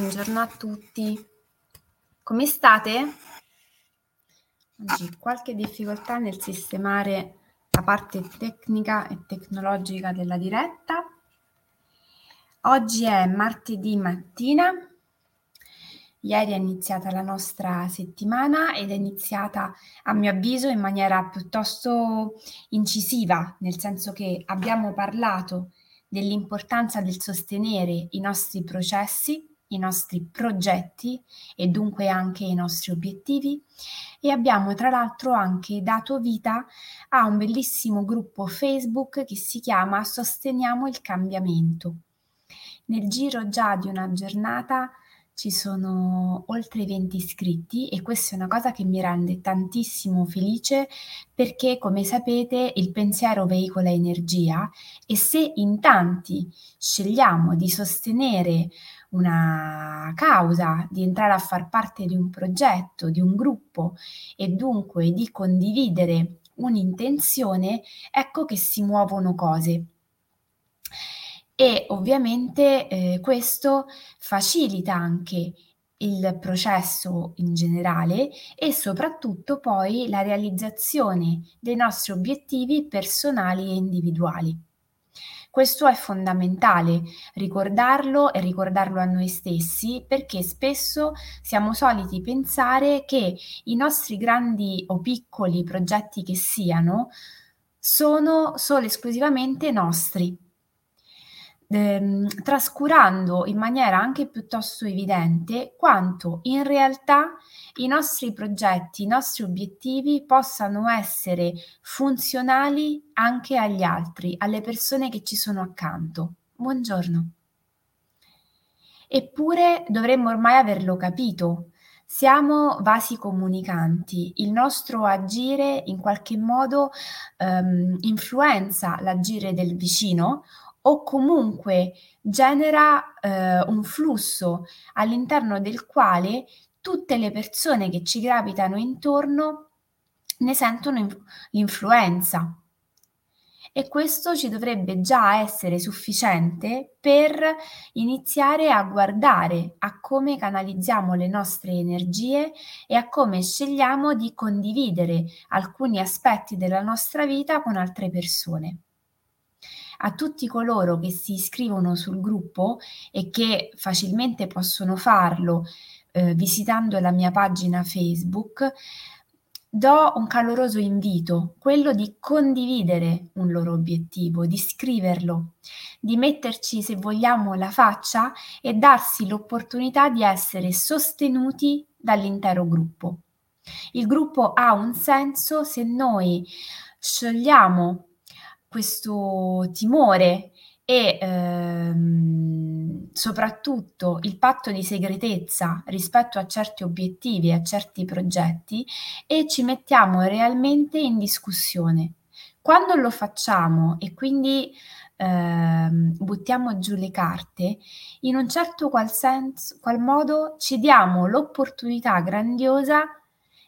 buongiorno a tutti. Come state? Oggi qualche difficoltà nel sistemare la parte tecnica e tecnologica della diretta. Oggi è martedì mattina. Ieri è iniziata la nostra settimana ed è iniziata, a mio avviso, in maniera piuttosto incisiva, nel senso che abbiamo parlato dell'importanza del sostenere i nostri processi, i nostri progetti e dunque anche i nostri obiettivi e abbiamo tra l'altro anche dato vita a un bellissimo gruppo Facebook che si chiama Sosteniamo il cambiamento. Nel giro già di una giornata ci sono oltre 20 iscritti e questa è una cosa che mi rende tantissimo felice perché come sapete il pensiero veicola energia e se in tanti scegliamo di sostenere una causa, di entrare a far parte di un progetto, di un gruppo e dunque di condividere un'intenzione, ecco che si muovono cose e ovviamente eh, questo facilita anche il processo in generale e soprattutto poi la realizzazione dei nostri obiettivi personali e individuali. Questo è fondamentale ricordarlo e ricordarlo a noi stessi perché spesso siamo soliti pensare che i nostri grandi o piccoli progetti che siano sono solo esclusivamente nostri ehm, trascurando in maniera anche piuttosto evidente quanto in realtà i nostri progetti, i nostri obiettivi possano essere funzionali anche agli altri, alle persone che ci sono accanto. Buongiorno. Eppure dovremmo ormai averlo capito. Siamo vasi comunicanti, il nostro agire in qualche modo ehm, influenza l'agire del vicino o comunque genera eh, un flusso all'interno del quale tutte le persone che ci gravitano intorno ne sentono inf- l'influenza. E questo ci dovrebbe già essere sufficiente per iniziare a guardare a come canalizziamo le nostre energie e a come scegliamo di condividere alcuni aspetti della nostra vita con altre persone a tutti coloro che si iscrivono sul gruppo e che facilmente possono farlo eh, visitando la mia pagina Facebook, do un caloroso invito, quello di condividere un loro obiettivo, di scriverlo, di metterci, se vogliamo, la faccia e darsi l'opportunità di essere sostenuti dall'intero gruppo. Il gruppo ha un senso se noi sciogliamo questo timore e ehm, soprattutto il patto di segretezza rispetto a certi obiettivi e a certi progetti e ci mettiamo realmente in discussione. Quando lo facciamo e quindi ehm, buttiamo giù le carte, in un certo qual, senso, qual modo ci diamo l'opportunità grandiosa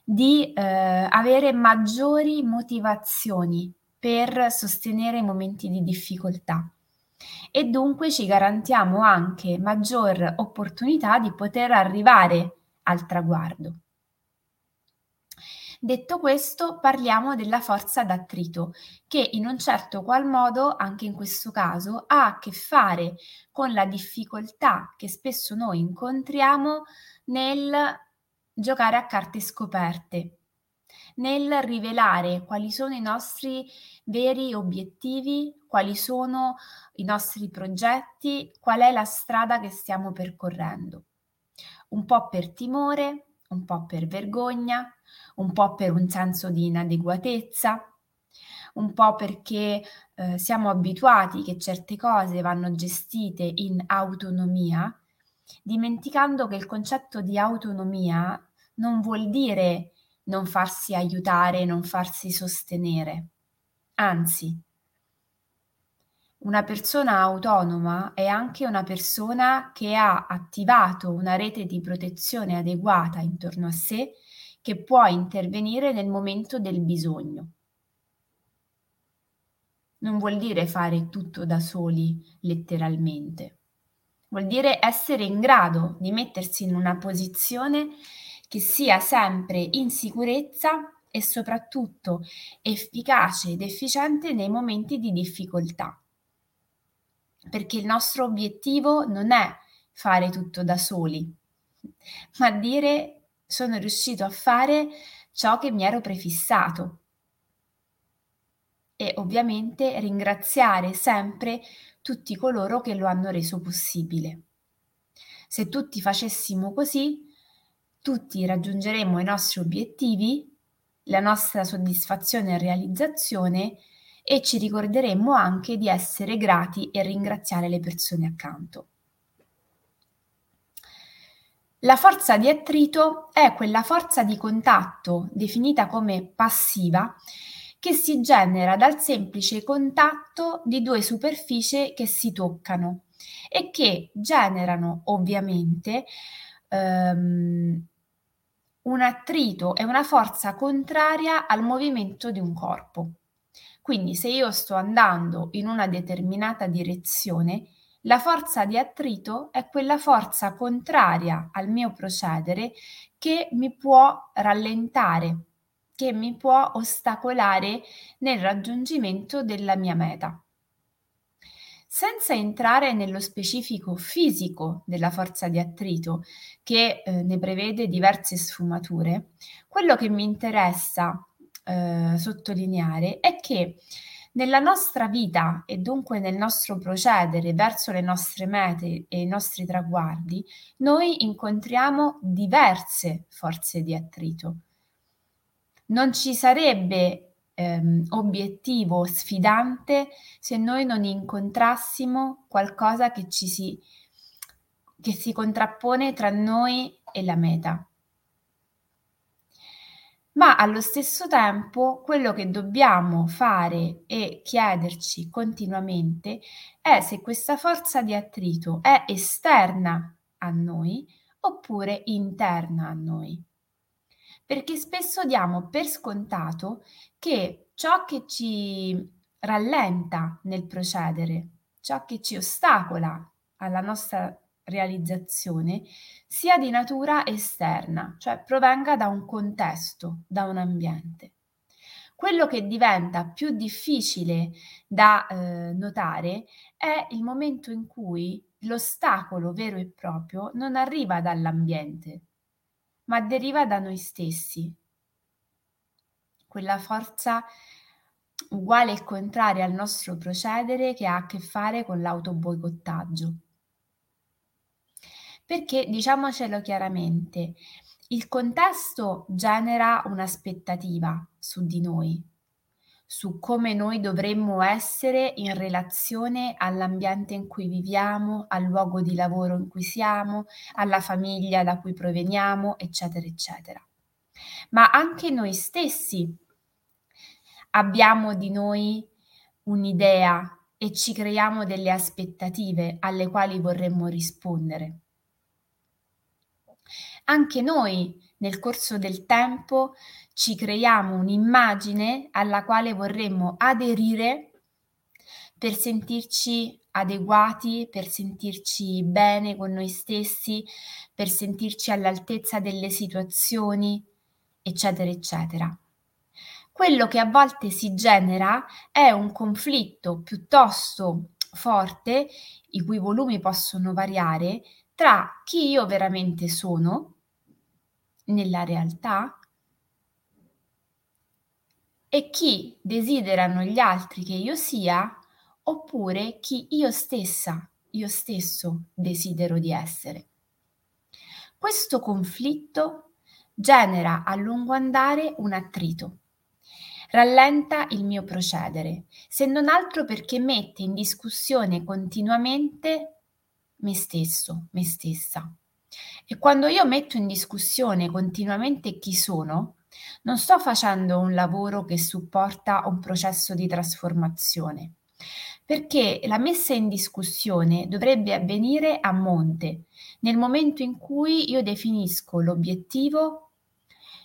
di eh, avere maggiori motivazioni per sostenere i momenti di difficoltà e dunque ci garantiamo anche maggior opportunità di poter arrivare al traguardo. Detto questo, parliamo della forza d'attrito, che in un certo qual modo, anche in questo caso, ha a che fare con la difficoltà che spesso noi incontriamo nel giocare a carte scoperte, nel rivelare quali sono i nostri veri obiettivi, quali sono i nostri progetti, qual è la strada che stiamo percorrendo. Un po' per timore, un po' per vergogna, un po' per un senso di inadeguatezza, un po' perché eh, siamo abituati che certe cose vanno gestite in autonomia, dimenticando che il concetto di autonomia non vuol dire non farsi aiutare, non farsi sostenere. Anzi, una persona autonoma è anche una persona che ha attivato una rete di protezione adeguata intorno a sé che può intervenire nel momento del bisogno. Non vuol dire fare tutto da soli, letteralmente. vuol dire essere in grado di mettersi in una posizione che sia sempre in sicurezza e soprattutto efficace ed efficiente nei momenti di difficoltà. Perché il nostro obiettivo non è fare tutto da soli, ma dire sono riuscito a fare ciò che mi ero prefissato. E ovviamente ringraziare sempre tutti coloro che lo hanno reso possibile. Se tutti facessimo così, tutti raggiungeremo i nostri obiettivi, la nostra soddisfazione e realizzazione e ci ricorderemo anche di essere grati e ringraziare le persone accanto. La forza di attrito è quella forza di contatto definita come passiva che si genera dal semplice contatto di due superfici che si toccano e che generano ovviamente um, un attrito e una forza contraria al movimento di un corpo. Quindi se io sto andando in una determinata direzione, la forza di attrito è quella forza contraria al mio procedere che mi può rallentare, che mi può ostacolare nel raggiungimento della mia meta. Senza entrare nello specifico fisico della forza di attrito, che eh, ne prevede diverse sfumature, quello che mi interessa eh, sottolineare è che nella nostra vita e dunque nel nostro procedere verso le nostre mete e i nostri traguardi, noi incontriamo diverse forze di attrito. Non ci sarebbe ehm, obiettivo sfidante se noi non incontrassimo qualcosa che ci si, che si contrappone tra noi e la meta ma allo stesso tempo quello che dobbiamo fare e chiederci continuamente è se questa forza di attrito è esterna a noi oppure interna a noi. Perché spesso diamo per scontato che ciò che ci rallenta nel procedere, ciò che ci ostacola alla nostra realizzazione sia di natura esterna, cioè provenga da un contesto, da un ambiente. Quello che diventa più difficile da eh, notare è il momento in cui l'ostacolo vero e proprio non arriva dall'ambiente, ma deriva da noi stessi. Quella forza uguale e contraria al nostro procedere che ha a che fare con l'autoboicottaggio. Perché, diciamocelo chiaramente, il contesto genera un'aspettativa su di noi, su come noi dovremmo essere in relazione all'ambiente in cui viviamo, al luogo di lavoro in cui siamo, alla famiglia da cui proveniamo, eccetera, eccetera. Ma anche noi stessi abbiamo di noi un'idea e ci creiamo delle aspettative alle quali vorremmo rispondere. Anche noi nel corso del tempo ci creiamo un'immagine alla quale vorremmo aderire per sentirci adeguati, per sentirci bene con noi stessi, per sentirci all'altezza delle situazioni, eccetera, eccetera. Quello che a volte si genera è un conflitto piuttosto forte, i cui volumi possono variare, tra chi io veramente sono nella realtà e chi desiderano gli altri che io sia oppure chi io stessa, io stesso desidero di essere. Questo conflitto genera a lungo andare un attrito, rallenta il mio procedere, se non altro perché mette in discussione continuamente me stesso, me stessa. E quando io metto in discussione continuamente chi sono, non sto facendo un lavoro che supporta un processo di trasformazione, perché la messa in discussione dovrebbe avvenire a monte, nel momento in cui io definisco l'obiettivo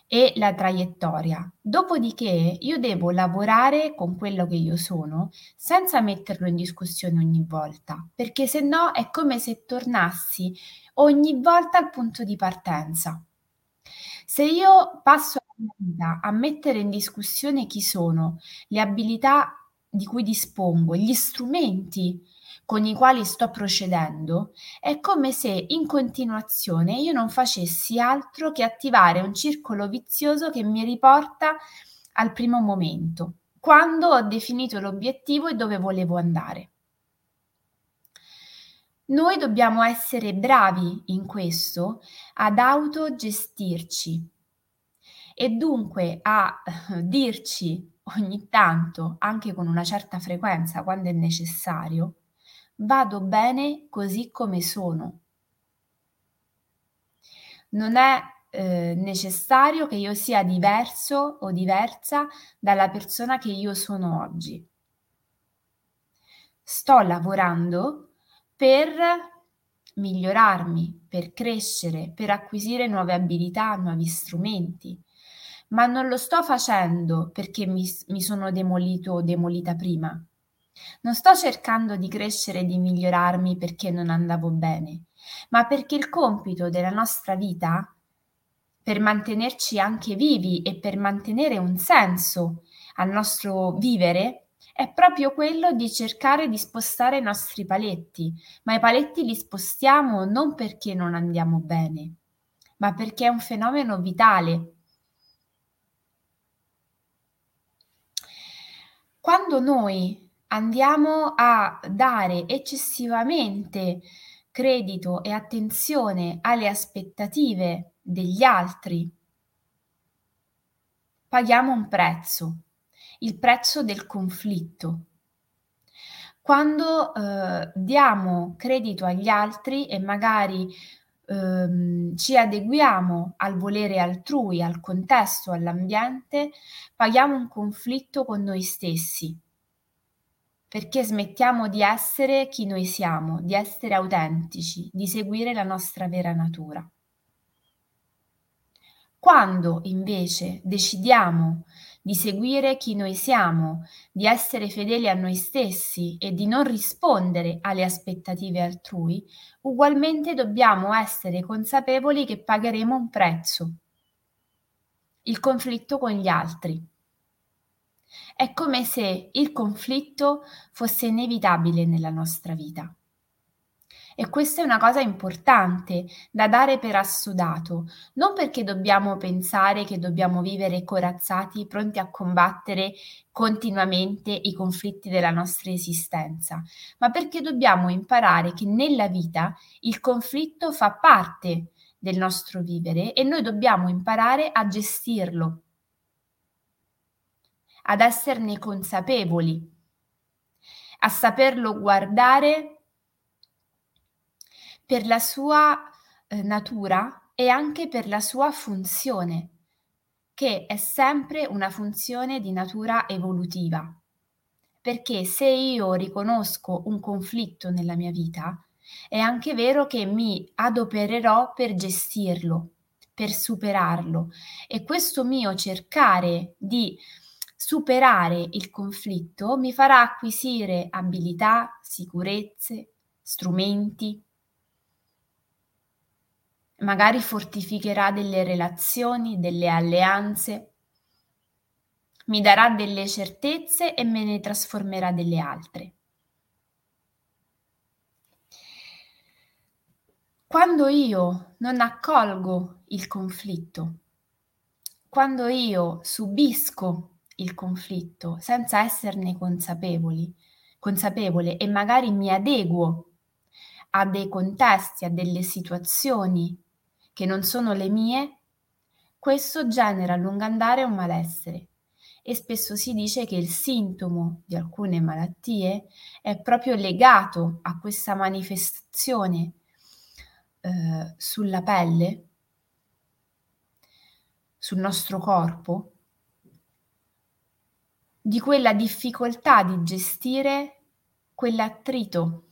e la traiettoria. Dopodiché io devo lavorare con quello che io sono senza metterlo in discussione ogni volta, perché se no è come se tornassi ogni volta al punto di partenza. Se io passo la vita a mettere in discussione chi sono, le abilità di cui dispongo, gli strumenti con i quali sto procedendo, è come se in continuazione io non facessi altro che attivare un circolo vizioso che mi riporta al primo momento, quando ho definito l'obiettivo e dove volevo andare. Noi dobbiamo essere bravi in questo ad autogestirci e dunque a dirci ogni tanto, anche con una certa frequenza quando è necessario, vado bene così come sono. Non è eh, necessario che io sia diverso o diversa dalla persona che io sono oggi. Sto lavorando per migliorarmi, per crescere, per acquisire nuove abilità, nuovi strumenti, ma non lo sto facendo perché mi, mi sono demolito o demolita prima. Non sto cercando di crescere e di migliorarmi perché non andavo bene, ma perché il compito della nostra vita, per mantenerci anche vivi e per mantenere un senso al nostro vivere, è proprio quello di cercare di spostare i nostri paletti, ma i paletti li spostiamo non perché non andiamo bene, ma perché è un fenomeno vitale. Quando noi andiamo a dare eccessivamente credito e attenzione alle aspettative degli altri, paghiamo un prezzo, il prezzo del conflitto. Quando eh, diamo credito agli altri e magari ehm, ci adeguiamo al volere altrui, al contesto, all'ambiente, paghiamo un conflitto con noi stessi perché smettiamo di essere chi noi siamo, di essere autentici, di seguire la nostra vera natura. Quando invece decidiamo di seguire chi noi siamo, di essere fedeli a noi stessi e di non rispondere alle aspettative altrui, ugualmente dobbiamo essere consapevoli che pagheremo un prezzo, il conflitto con gli altri. È come se il conflitto fosse inevitabile nella nostra vita. E questa è una cosa importante da dare per assodato, non perché dobbiamo pensare che dobbiamo vivere corazzati, pronti a combattere continuamente i conflitti della nostra esistenza, ma perché dobbiamo imparare che nella vita il conflitto fa parte del nostro vivere e noi dobbiamo imparare a gestirlo ad esserne consapevoli, a saperlo guardare per la sua eh, natura e anche per la sua funzione, che è sempre una funzione di natura evolutiva. Perché se io riconosco un conflitto nella mia vita, è anche vero che mi adopererò per gestirlo, per superarlo e questo mio cercare di Superare il conflitto mi farà acquisire abilità, sicurezze, strumenti, magari fortificherà delle relazioni, delle alleanze, mi darà delle certezze e me ne trasformerà delle altre. Quando io non accolgo il conflitto, quando io subisco il conflitto senza esserne consapevoli, consapevole e magari mi adeguo a dei contesti, a delle situazioni che non sono le mie, questo genera a lungo andare un malessere. E spesso si dice che il sintomo di alcune malattie è proprio legato a questa manifestazione eh, sulla pelle, sul nostro corpo, di quella difficoltà di gestire quell'attrito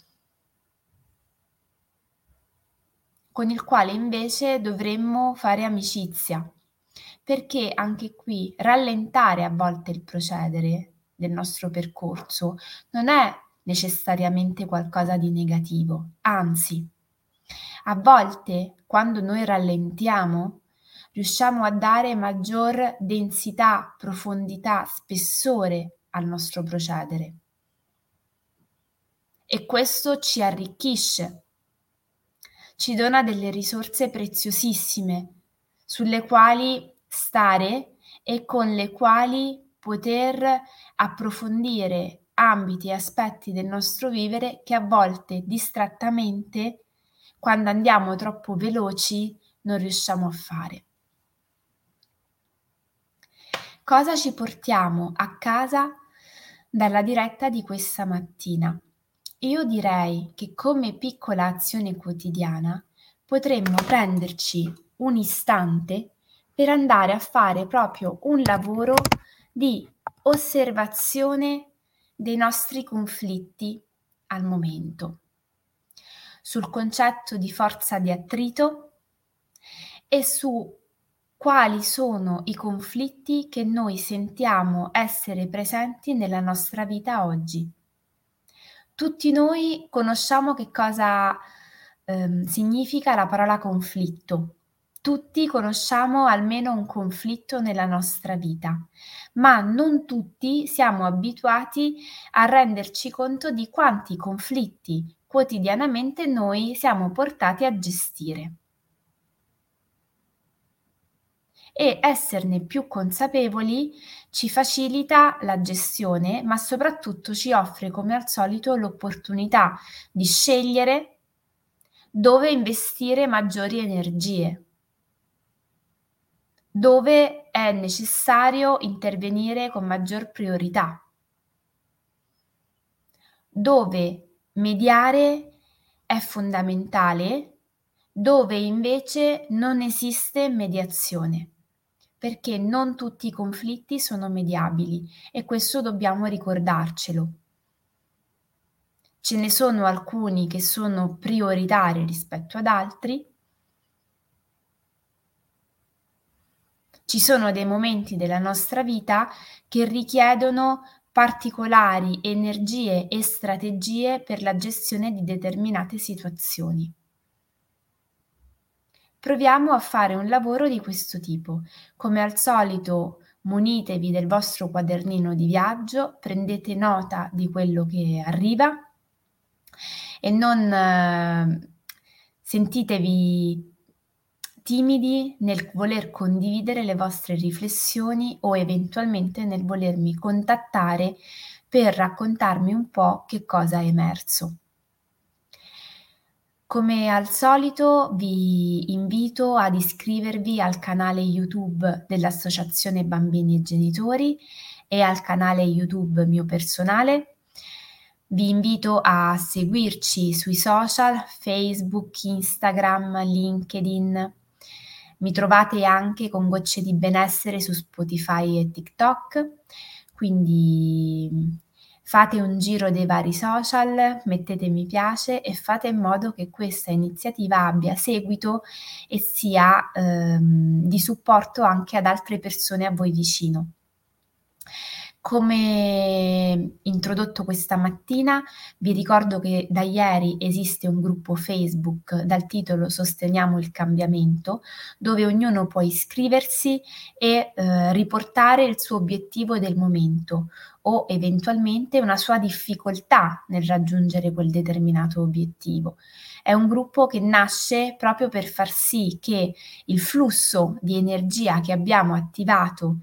con il quale invece dovremmo fare amicizia, perché anche qui rallentare a volte il procedere del nostro percorso non è necessariamente qualcosa di negativo, anzi, a volte quando noi rallentiamo riusciamo a dare maggior densità, profondità, spessore al nostro procedere. E questo ci arricchisce, ci dona delle risorse preziosissime sulle quali stare e con le quali poter approfondire ambiti e aspetti del nostro vivere che a volte distrattamente, quando andiamo troppo veloci, non riusciamo a fare. Cosa ci portiamo a casa dalla diretta di questa mattina? Io direi che come piccola azione quotidiana potremmo prenderci un istante per andare a fare proprio un lavoro di osservazione dei nostri conflitti al momento, sul concetto di forza di attrito e su quali sono i conflitti che noi sentiamo essere presenti nella nostra vita oggi. Tutti noi conosciamo che cosa ehm, significa la parola conflitto. Tutti conosciamo almeno un conflitto nella nostra vita, ma non tutti siamo abituati a renderci conto di quanti conflitti quotidianamente noi siamo portati a gestire. E esserne più consapevoli ci facilita la gestione, ma soprattutto ci offre come al solito l'opportunità di scegliere dove investire maggiori energie, dove è necessario intervenire con maggior priorità, dove mediare è fondamentale, dove invece non esiste mediazione perché non tutti i conflitti sono mediabili e questo dobbiamo ricordarcelo. Ce ne sono alcuni che sono prioritari rispetto ad altri. Ci sono dei momenti della nostra vita che richiedono particolari energie e strategie per la gestione di determinate situazioni proviamo a fare un lavoro di questo tipo. Come al solito, munitevi del vostro quadernino di viaggio, prendete nota di quello che arriva e non eh, sentitevi timidi nel voler condividere le vostre riflessioni o eventualmente nel volermi contattare per raccontarmi un po' che cosa è emerso. Come al solito vi invito ad iscrivervi al canale YouTube dell'Associazione Bambini e Genitori e al canale YouTube mio personale. Vi invito a seguirci sui social Facebook, Instagram, LinkedIn. Mi trovate anche con Gocce di Benessere su Spotify e TikTok, quindi Fate un giro dei vari social, mettete mi piace e fate in modo che questa iniziativa abbia seguito e sia ehm, di supporto anche ad altre persone a voi vicino. Come introdotto questa mattina, vi ricordo che da ieri esiste un gruppo Facebook dal titolo Sosteniamo il cambiamento, dove ognuno può iscriversi e eh, riportare il suo obiettivo del momento o eventualmente una sua difficoltà nel raggiungere quel determinato obiettivo. È un gruppo che nasce proprio per far sì che il flusso di energia che abbiamo attivato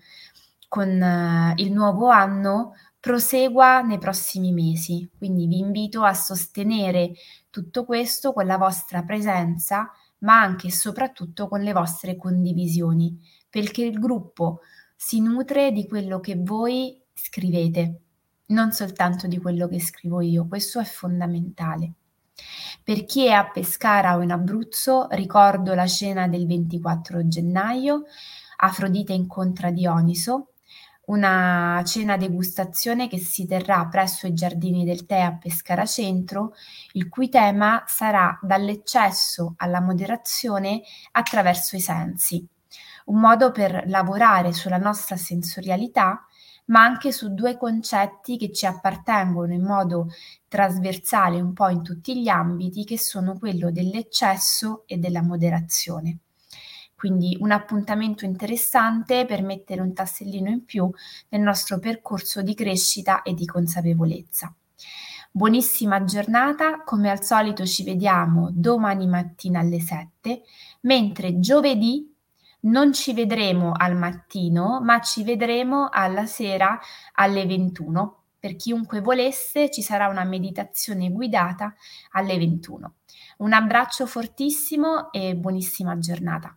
con uh, il nuovo anno prosegua nei prossimi mesi. Quindi vi invito a sostenere tutto questo con la vostra presenza, ma anche e soprattutto con le vostre condivisioni, perché il gruppo si nutre di quello che voi scrivete, non soltanto di quello che scrivo io, questo è fondamentale. Per chi è a Pescara o in Abruzzo, ricordo la cena del 24 gennaio, Afrodite incontra Dioniso, una cena degustazione che si terrà presso i Giardini del Tè a Pescara Centro, il cui tema sarà dall'eccesso alla moderazione attraverso i sensi. un modo per lavorare sulla nostra sensorialità, ma anche su due concetti che ci appartengono in modo trasversale un po' in tutti gli ambiti, che sono quello dell'eccesso e della moderazione. Quindi un appuntamento interessante per mettere un tassellino in più nel nostro percorso di crescita e di consapevolezza. Buonissima giornata, come al solito ci vediamo domani mattina alle 7, mentre giovedì non ci vedremo al mattino, ma ci vedremo alla sera alle 21. Per chiunque volesse ci sarà una meditazione guidata alle 21. Un abbraccio fortissimo e buonissima giornata.